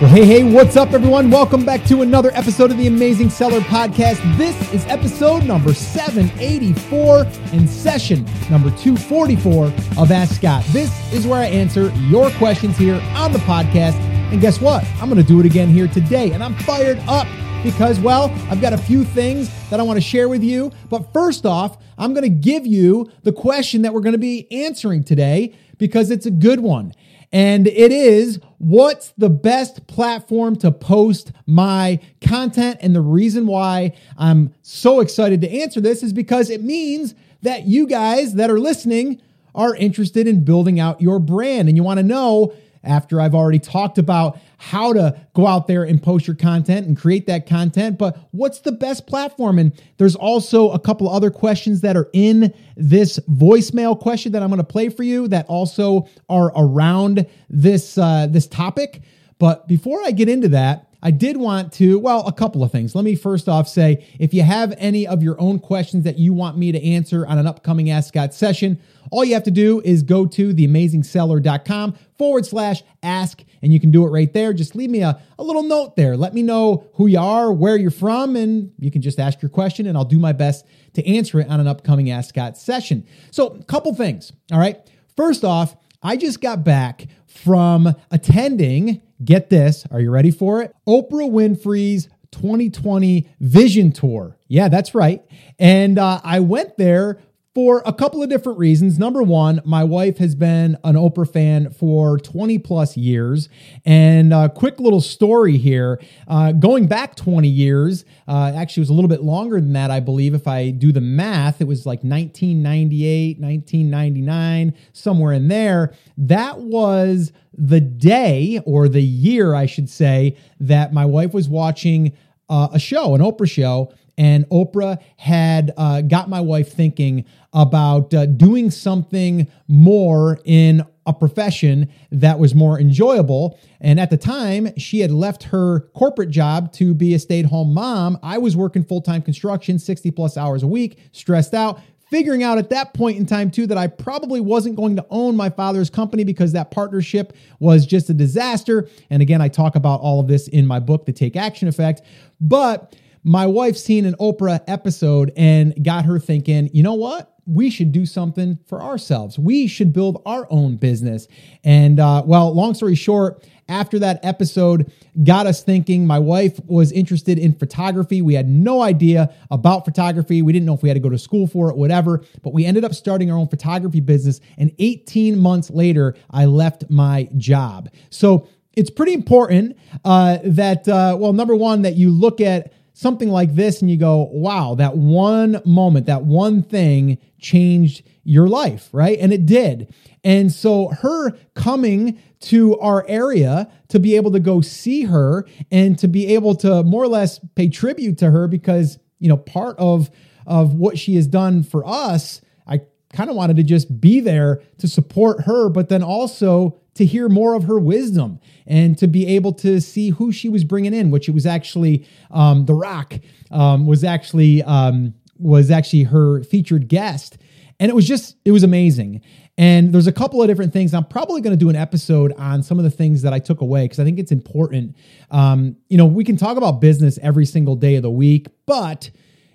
Well, hey, hey, what's up, everyone? Welcome back to another episode of the Amazing Seller Podcast. This is episode number 784 and session number 244 of Ask Scott. This is where I answer your questions here on the podcast. And guess what? I'm going to do it again here today. And I'm fired up because, well, I've got a few things that I want to share with you. But first off, I'm going to give you the question that we're going to be answering today because it's a good one. And it is what's the best platform to post my content? And the reason why I'm so excited to answer this is because it means that you guys that are listening are interested in building out your brand and you want to know after I've already talked about how to go out there and post your content and create that content, but what's the best platform? And there's also a couple other questions that are in this voicemail question that I'm going to play for you that also are around this uh, this topic. But before I get into that, I did want to, well, a couple of things. Let me first off say if you have any of your own questions that you want me to answer on an upcoming Ask Scott session, all you have to do is go to theamazingseller.com forward slash ask, and you can do it right there. Just leave me a, a little note there. Let me know who you are, where you're from, and you can just ask your question, and I'll do my best to answer it on an upcoming Ask Scott session. So, a couple things. All right. First off, I just got back from attending, get this, are you ready for it? Oprah Winfrey's 2020 Vision Tour. Yeah, that's right. And uh, I went there for a couple of different reasons. Number one, my wife has been an Oprah fan for 20 plus years. And a quick little story here uh, going back 20 years, uh, actually, it was a little bit longer than that, I believe. If I do the math, it was like 1998, 1999, somewhere in there. That was the day or the year, I should say, that my wife was watching uh, a show, an Oprah show and Oprah had uh, got my wife thinking about uh, doing something more in a profession that was more enjoyable. And at the time, she had left her corporate job to be a stay at home mom. I was working full time construction, 60 plus hours a week, stressed out. Figuring out at that point in time, too, that I probably wasn't going to own my father's company because that partnership was just a disaster. And again, I talk about all of this in my book, The Take Action Effect. But my wife seen an Oprah episode and got her thinking, you know what? We should do something for ourselves. We should build our own business. And uh, well, long story short, after that episode got us thinking. My wife was interested in photography. We had no idea about photography. We didn't know if we had to go to school for it, whatever. But we ended up starting our own photography business. And 18 months later, I left my job. So it's pretty important uh, that, uh, well, number one, that you look at something like this and you go, wow, that one moment, that one thing changed your life, right? And it did. And so her coming to our area to be able to go see her and to be able to more or less pay tribute to her because, you know, part of of what she has done for us, I kind of wanted to just be there to support her, but then also to hear more of her wisdom and to be able to see who she was bringing in, which it was actually um, The Rock um, was actually um, was actually her featured guest, and it was just it was amazing. And there's a couple of different things. I'm probably going to do an episode on some of the things that I took away because I think it's important. Um, you know, we can talk about business every single day of the week, but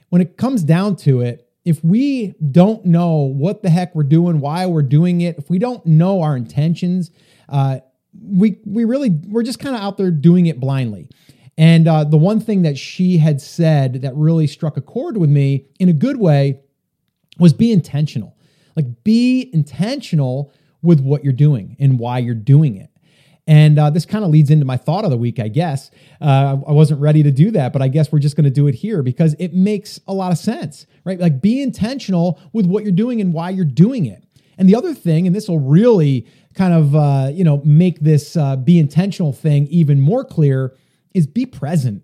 when it comes down to it, if we don't know what the heck we're doing, why we're doing it, if we don't know our intentions, uh, we we really we're just kind of out there doing it blindly. And uh, the one thing that she had said that really struck a chord with me in a good way was be intentional. Like be intentional with what you're doing and why you're doing it. And uh, this kind of leads into my thought of the week, I guess. Uh, I wasn't ready to do that, but I guess we're just going to do it here because it makes a lot of sense, right? Like be intentional with what you're doing and why you're doing it. And the other thing, and this will really kind of uh, you know make this uh, be intentional thing even more clear, is be present.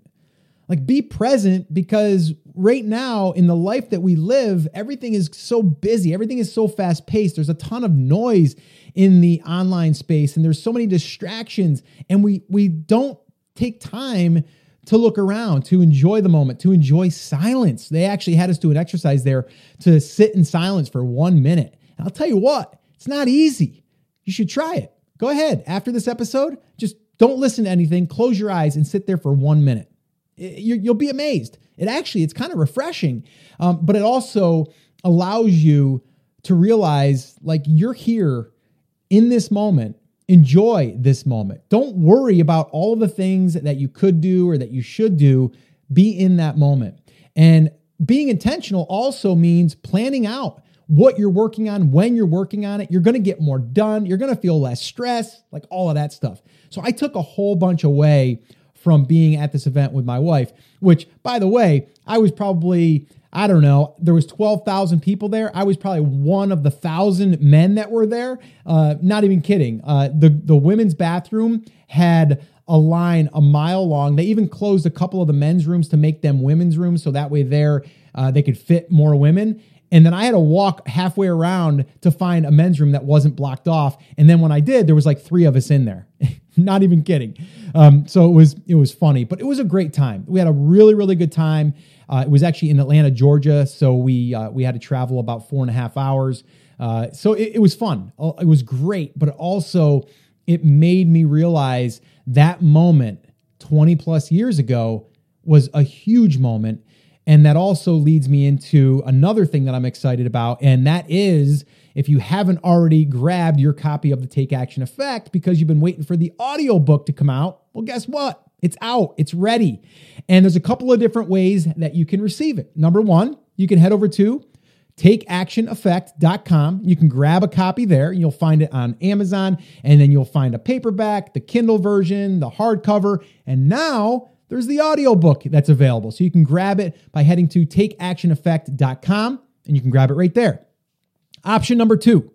Like be present because right now in the life that we live, everything is so busy, everything is so fast paced. There's a ton of noise in the online space, and there's so many distractions, and we we don't take time to look around, to enjoy the moment, to enjoy silence. They actually had us do an exercise there to sit in silence for one minute. And I'll tell you what, it's not easy. You should try it. Go ahead. After this episode, just don't listen to anything, close your eyes and sit there for one minute. You'll be amazed. It actually, it's kind of refreshing, um, but it also allows you to realize like you're here in this moment. Enjoy this moment. Don't worry about all the things that you could do or that you should do. Be in that moment. And being intentional also means planning out what you're working on, when you're working on it. You're going to get more done. You're going to feel less stress, like all of that stuff. So I took a whole bunch away from being at this event with my wife, which by the way, I was probably I don't know, there was 12,000 people there. I was probably one of the thousand men that were there. Uh, not even kidding. Uh, the, the women's bathroom had a line a mile long. They even closed a couple of the men's rooms to make them women's rooms. So that way there, uh, they could fit more women. And then I had to walk halfway around to find a men's room that wasn't blocked off. And then when I did, there was like three of us in there. Not even kidding. Um, so it was it was funny, but it was a great time. We had a really really good time. Uh, it was actually in Atlanta, Georgia, so we uh, we had to travel about four and a half hours. Uh, so it, it was fun. Uh, it was great, but also it made me realize that moment 20 plus years ago was a huge moment and that also leads me into another thing that I'm excited about, and that is if you haven't already grabbed your copy of the Take Action Effect because you've been waiting for the audiobook to come out, well, guess what? It's out, it's ready. And there's a couple of different ways that you can receive it. Number one, you can head over to takeactioneffect.com. You can grab a copy there. You'll find it on Amazon, and then you'll find a paperback, the Kindle version, the hardcover, and now there's the audiobook that's available. So you can grab it by heading to takeactioneffect.com and you can grab it right there. Option number two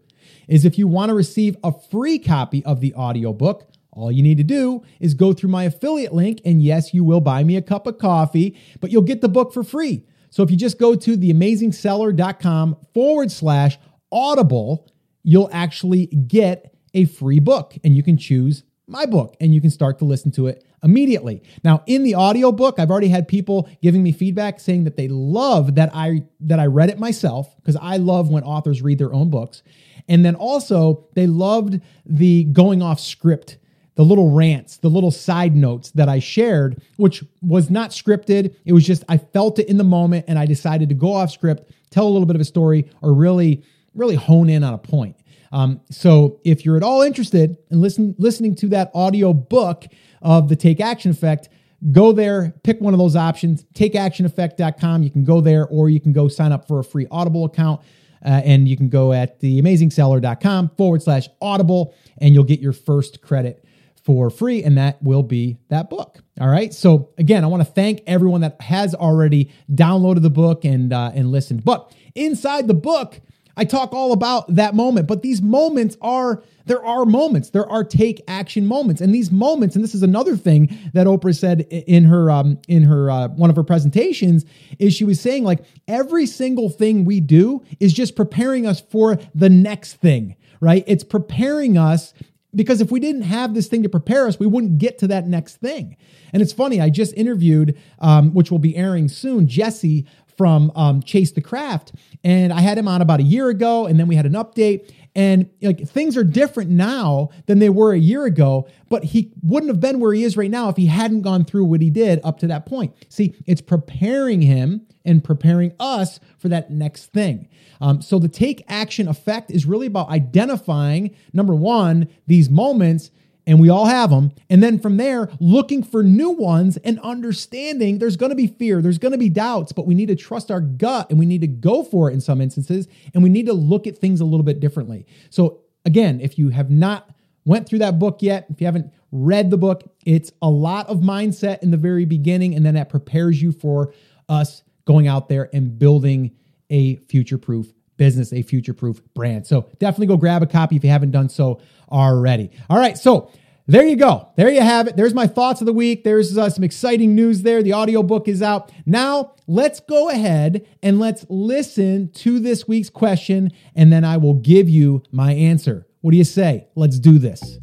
is if you want to receive a free copy of the audiobook, all you need to do is go through my affiliate link, and yes, you will buy me a cup of coffee, but you'll get the book for free. So if you just go to theamazingseller.com forward slash audible, you'll actually get a free book and you can choose my book and you can start to listen to it immediately. Now, in the audiobook, I've already had people giving me feedback saying that they love that I that I read it myself because I love when authors read their own books. And then also, they loved the going off script the little rants, the little side notes that I shared, which was not scripted. It was just I felt it in the moment and I decided to go off script, tell a little bit of a story, or really, really hone in on a point. Um, so if you're at all interested in listen, listening to that audio book of the Take Action Effect, go there, pick one of those options, takeactioneffect.com. You can go there or you can go sign up for a free Audible account. Uh, and you can go at theamazingseller.com forward slash audible and you'll get your first credit for free, and that will be that book. All right. So again, I want to thank everyone that has already downloaded the book and uh, and listened. But inside the book, I talk all about that moment, but these moments are, there are moments, there are take action moments. And these moments, and this is another thing that Oprah said in her, um, in her, uh, one of her presentations is she was saying like every single thing we do is just preparing us for the next thing, right? It's preparing us because if we didn't have this thing to prepare us, we wouldn't get to that next thing. And it's funny, I just interviewed, um, which will be airing soon, Jesse from um, Chase the Craft, and I had him on about a year ago, and then we had an update. And like things are different now than they were a year ago, but he wouldn't have been where he is right now if he hadn't gone through what he did up to that point. See, it's preparing him and preparing us for that next thing. Um, so the take action effect is really about identifying number one, these moments and we all have them. And then from there, looking for new ones and understanding there's going to be fear, there's going to be doubts, but we need to trust our gut and we need to go for it in some instances. And we need to look at things a little bit differently. So, again, if you have not went through that book yet, if you haven't read the book, it's a lot of mindset in the very beginning, and then that prepares you for us going out there and building a future proof business, a future proof brand. So definitely go grab a copy if you haven't done so already. All right. So there you go. There you have it. There's my thoughts of the week. There's uh, some exciting news there. The audiobook is out. Now, let's go ahead and let's listen to this week's question, and then I will give you my answer. What do you say? Let's do this.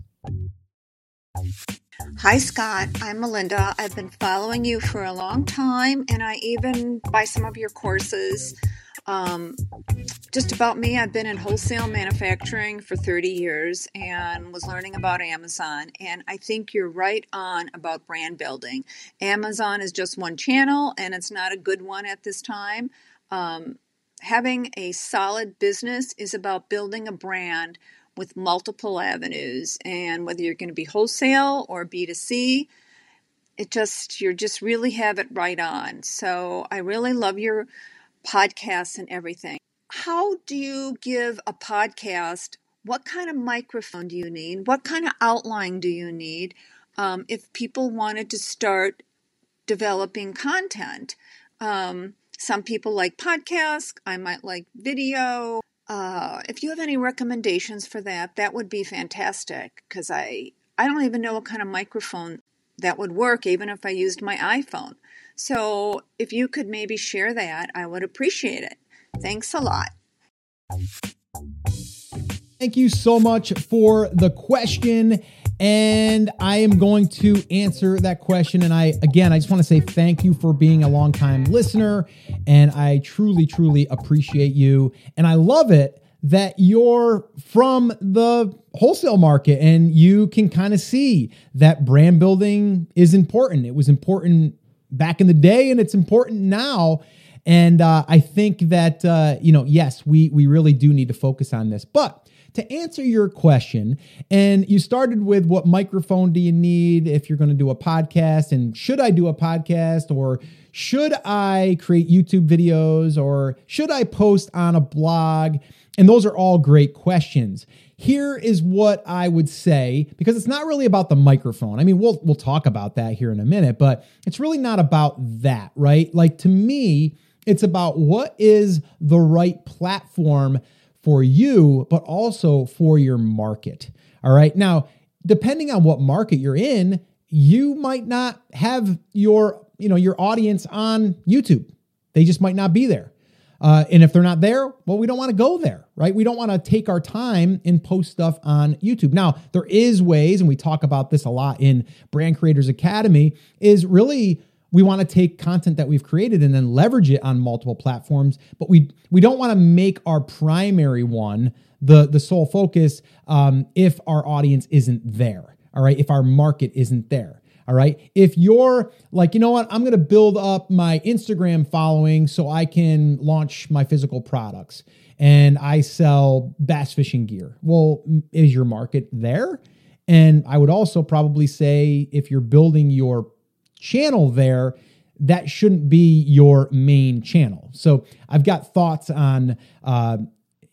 Hi, Scott. I'm Melinda. I've been following you for a long time, and I even buy some of your courses. Um, just about me, I've been in wholesale manufacturing for 30 years and was learning about Amazon. And I think you're right on about brand building. Amazon is just one channel and it's not a good one at this time. Um, having a solid business is about building a brand with multiple avenues. And whether you're going to be wholesale or B2C, it just, you're just really have it right on. So I really love your podcasts and everything. How do you give a podcast? What kind of microphone do you need? What kind of outline do you need? Um, if people wanted to start developing content, um, some people like podcasts, I might like video. Uh, if you have any recommendations for that, that would be fantastic because I, I don't even know what kind of microphone that would work, even if I used my iPhone. So if you could maybe share that, I would appreciate it. Thanks a lot. Thank you so much for the question. And I am going to answer that question. And I, again, I just want to say thank you for being a long-time listener. And I truly, truly appreciate you. And I love it that you're from the wholesale market and you can kind of see that brand building is important. It was important back in the day and it's important now. And uh, I think that, uh, you know, yes, we, we really do need to focus on this. But to answer your question, and you started with what microphone do you need if you're going to do a podcast, and should I do a podcast, or should I create YouTube videos, or should I post on a blog? And those are all great questions. Here is what I would say because it's not really about the microphone. I mean, we'll we'll talk about that here in a minute, but it's really not about that, right? Like to me, it's about what is the right platform for you, but also for your market. All right. Now, depending on what market you're in, you might not have your, you know, your audience on YouTube. They just might not be there. Uh, and if they're not there, well, we don't want to go there, right? We don't want to take our time and post stuff on YouTube. Now, there is ways, and we talk about this a lot in Brand Creators Academy, is really we want to take content that we've created and then leverage it on multiple platforms but we we don't want to make our primary one the the sole focus um, if our audience isn't there all right if our market isn't there all right? If you're like you know what? I'm going to build up my instagram following so i can launch my physical products. And i sell bass fishing gear. Well is your market there? And i would also probably say if you're building your channel there, that shouldn't be your main channel. So I've got thoughts on, uh,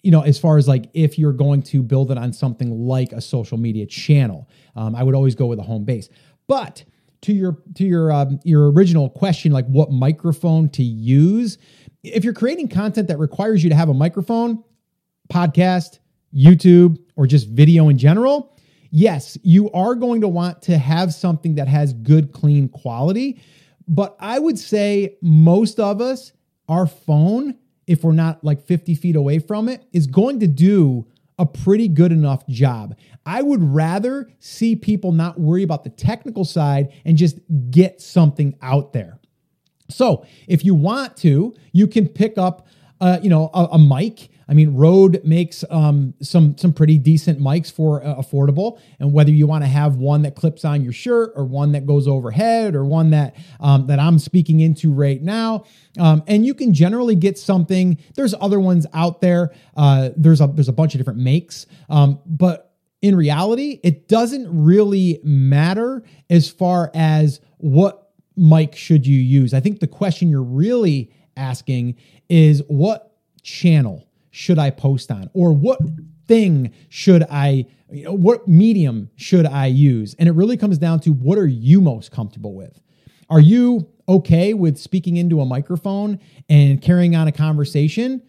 you know, as far as like if you're going to build it on something like a social media channel, um, I would always go with a home base. But to your to your um, your original question, like what microphone to use, if you're creating content that requires you to have a microphone, podcast, YouTube, or just video in general, yes, you are going to want to have something that has good, clean quality. But I would say most of us, our phone, if we're not like 50 feet away from it, is going to do a pretty good enough job. I would rather see people not worry about the technical side and just get something out there. So, if you want to, you can pick up, uh, you know, a, a mic I mean, Rode makes um, some some pretty decent mics for uh, affordable, and whether you want to have one that clips on your shirt or one that goes overhead or one that um, that I'm speaking into right now, um, and you can generally get something. There's other ones out there. Uh, there's a there's a bunch of different makes, um, but in reality, it doesn't really matter as far as what mic should you use. I think the question you're really asking is what channel should I post on? Or what thing should I, you know, what medium should I use? And it really comes down to what are you most comfortable with? Are you okay with speaking into a microphone and carrying on a conversation?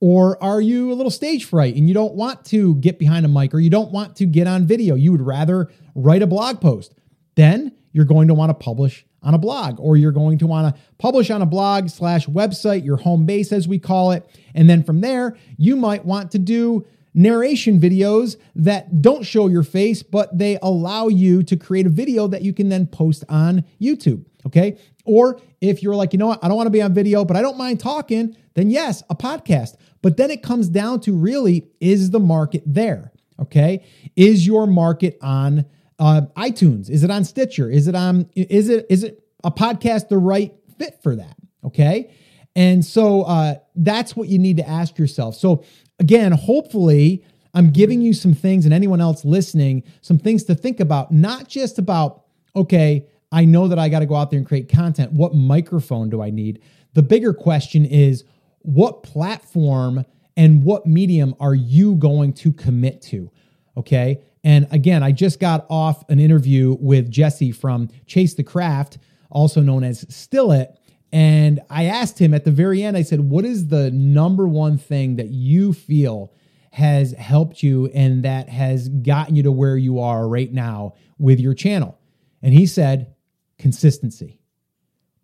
Or are you a little stage fright and you don't want to get behind a mic or you don't want to get on video? You would rather write a blog post. Then you're going to want to publish on a blog, or you're going to want to publish on a blog slash website, your home base, as we call it. And then from there, you might want to do narration videos that don't show your face, but they allow you to create a video that you can then post on YouTube. Okay. Or if you're like, you know what, I don't want to be on video, but I don't mind talking, then yes, a podcast. But then it comes down to really is the market there? Okay. Is your market on uh, iTunes? Is it on Stitcher? Is it on, is it, is it a podcast the right fit for that? Okay. And so uh, that's what you need to ask yourself. So again, hopefully, I'm giving you some things and anyone else listening, some things to think about, not just about, okay, I know that I got to go out there and create content. What microphone do I need? The bigger question is what platform and what medium are you going to commit to? Okay. And again, I just got off an interview with Jesse from Chase the Craft, also known as Still It. And I asked him at the very end, I said, What is the number one thing that you feel has helped you and that has gotten you to where you are right now with your channel? And he said, Consistency,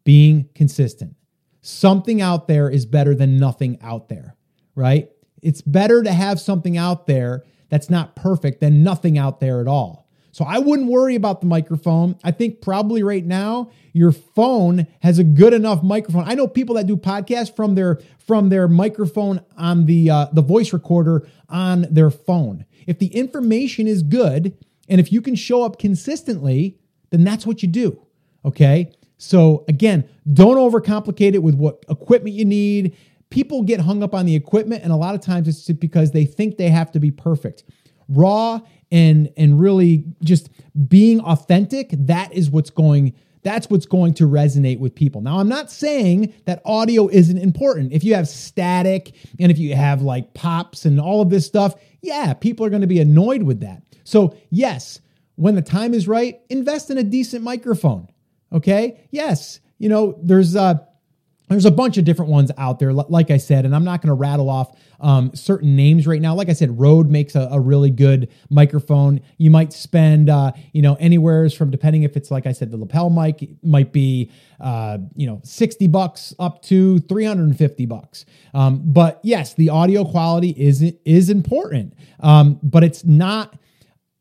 being consistent. Something out there is better than nothing out there, right? It's better to have something out there that's not perfect than nothing out there at all. So I wouldn't worry about the microphone. I think probably right now your phone has a good enough microphone. I know people that do podcasts from their from their microphone on the uh, the voice recorder on their phone. If the information is good and if you can show up consistently, then that's what you do. Okay? So again, don't overcomplicate it with what equipment you need people get hung up on the equipment and a lot of times it's because they think they have to be perfect raw and and really just being authentic that is what's going that's what's going to resonate with people. Now, I'm not saying that audio isn't important. If you have static and if you have like pops and all of this stuff, yeah, people are going to be annoyed with that. So, yes, when the time is right, invest in a decent microphone. Okay? Yes, you know, there's uh there's a bunch of different ones out there, like I said, and I'm not going to rattle off um, certain names right now. Like I said, Rode makes a, a really good microphone. You might spend, uh, you know, anywhere from depending if it's like I said, the lapel mic might be, uh, you know, 60 bucks up to 350 bucks. Um, but yes, the audio quality is is important, um, but it's not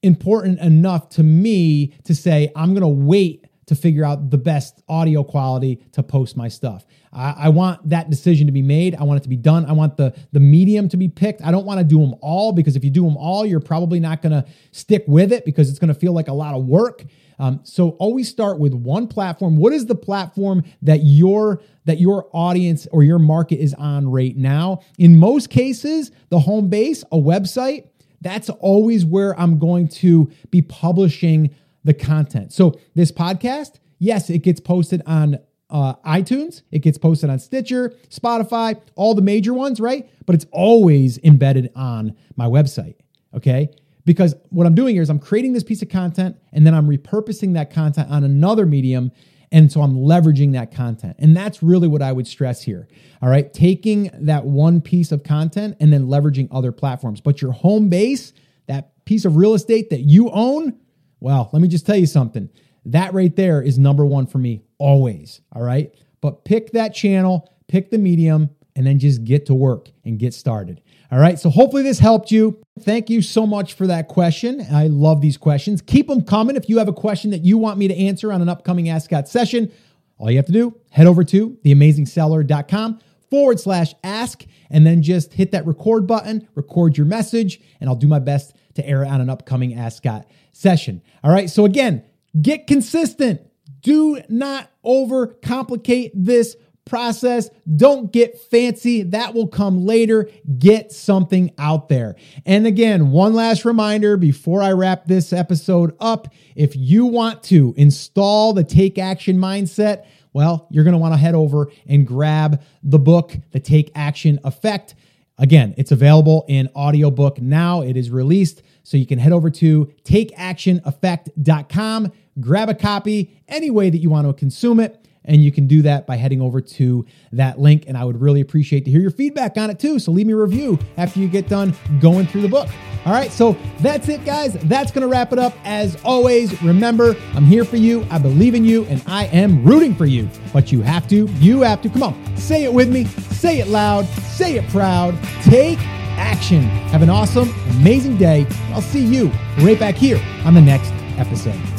important enough to me to say I'm going to wait to figure out the best audio quality to post my stuff. I, I, want that decision to be made. I want it to be done. I want the the medium to be picked. I don't want to do them all because if you do them all, you're probably not going to stick with it because it's going to feel like a lot of work. Um, so always start with one platform. What is the platform that your that your audience or your market is on right now? In most cases, the home base, a website, that's always where I'm going to be publishing the content. So this podcast, yes, it gets posted on uh, iTunes, it gets posted on Stitcher, Spotify, all the major ones, right? But it's always embedded on my website, okay? Because what I'm doing here is I'm creating this piece of content and then I'm repurposing that content on another medium. And so I'm leveraging that content. And that's really what I would stress here. All right. Taking that one piece of content and then leveraging other platforms. But your home base, that piece of real estate that you own, well, let me just tell you something. That right there is number one for me always. All right. But pick that channel, pick the medium, and then just get to work and get started. All right. So hopefully this helped you. Thank you so much for that question. I love these questions. Keep them coming. If you have a question that you want me to answer on an upcoming Ask Scott session, all you have to do, head over to theamazingseller.com forward slash ask, and then just hit that record button, record your message, and I'll do my best to air it on an upcoming Ask Scott session. All right. So again, get consistent. Do not overcomplicate this process. Don't get fancy. That will come later. Get something out there. And again, one last reminder before I wrap this episode up if you want to install the take action mindset, well, you're going to want to head over and grab the book, The Take Action Effect. Again, it's available in audiobook now. It is released. So you can head over to takeactioneffect.com, grab a copy any way that you want to consume it. And you can do that by heading over to that link. And I would really appreciate to hear your feedback on it too. So leave me a review after you get done going through the book. All right, so that's it, guys. That's going to wrap it up. As always, remember, I'm here for you. I believe in you, and I am rooting for you. But you have to, you have to, come on, say it with me, say it loud, say it proud. Take action. Have an awesome, amazing day. I'll see you right back here on the next episode.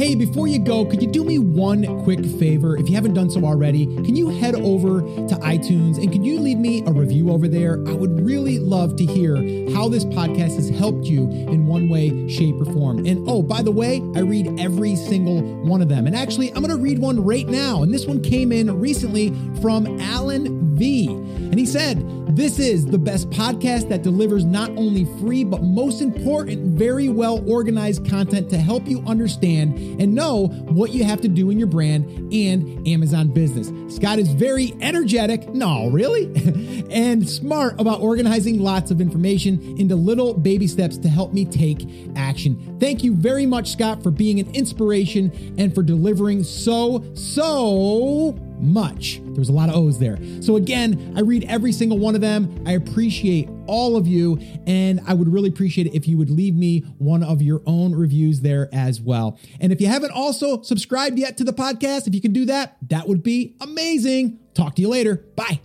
Hey, before you go, could you do me one quick favor? If you haven't done so already, can you head over to iTunes and can you leave me a review over there? I would really love to hear how this podcast has helped you in one way, shape, or form. And oh, by the way, I read every single one of them. And actually, I'm going to read one right now. And this one came in recently from Alan V. And he said, this is the best podcast that delivers not only free, but most important, very well organized content to help you understand and know what you have to do in your brand and Amazon business. Scott is very energetic, no, really, and smart about organizing lots of information into little baby steps to help me take action. Thank you very much, Scott, for being an inspiration and for delivering so, so much. There's a lot of O's there. So, again, I read every single one of them. I appreciate all of you, and I would really appreciate it if you would leave me one of your own reviews there as well. And if you haven't also subscribed yet to the podcast, if you can do that, that would be amazing. Talk to you later. Bye.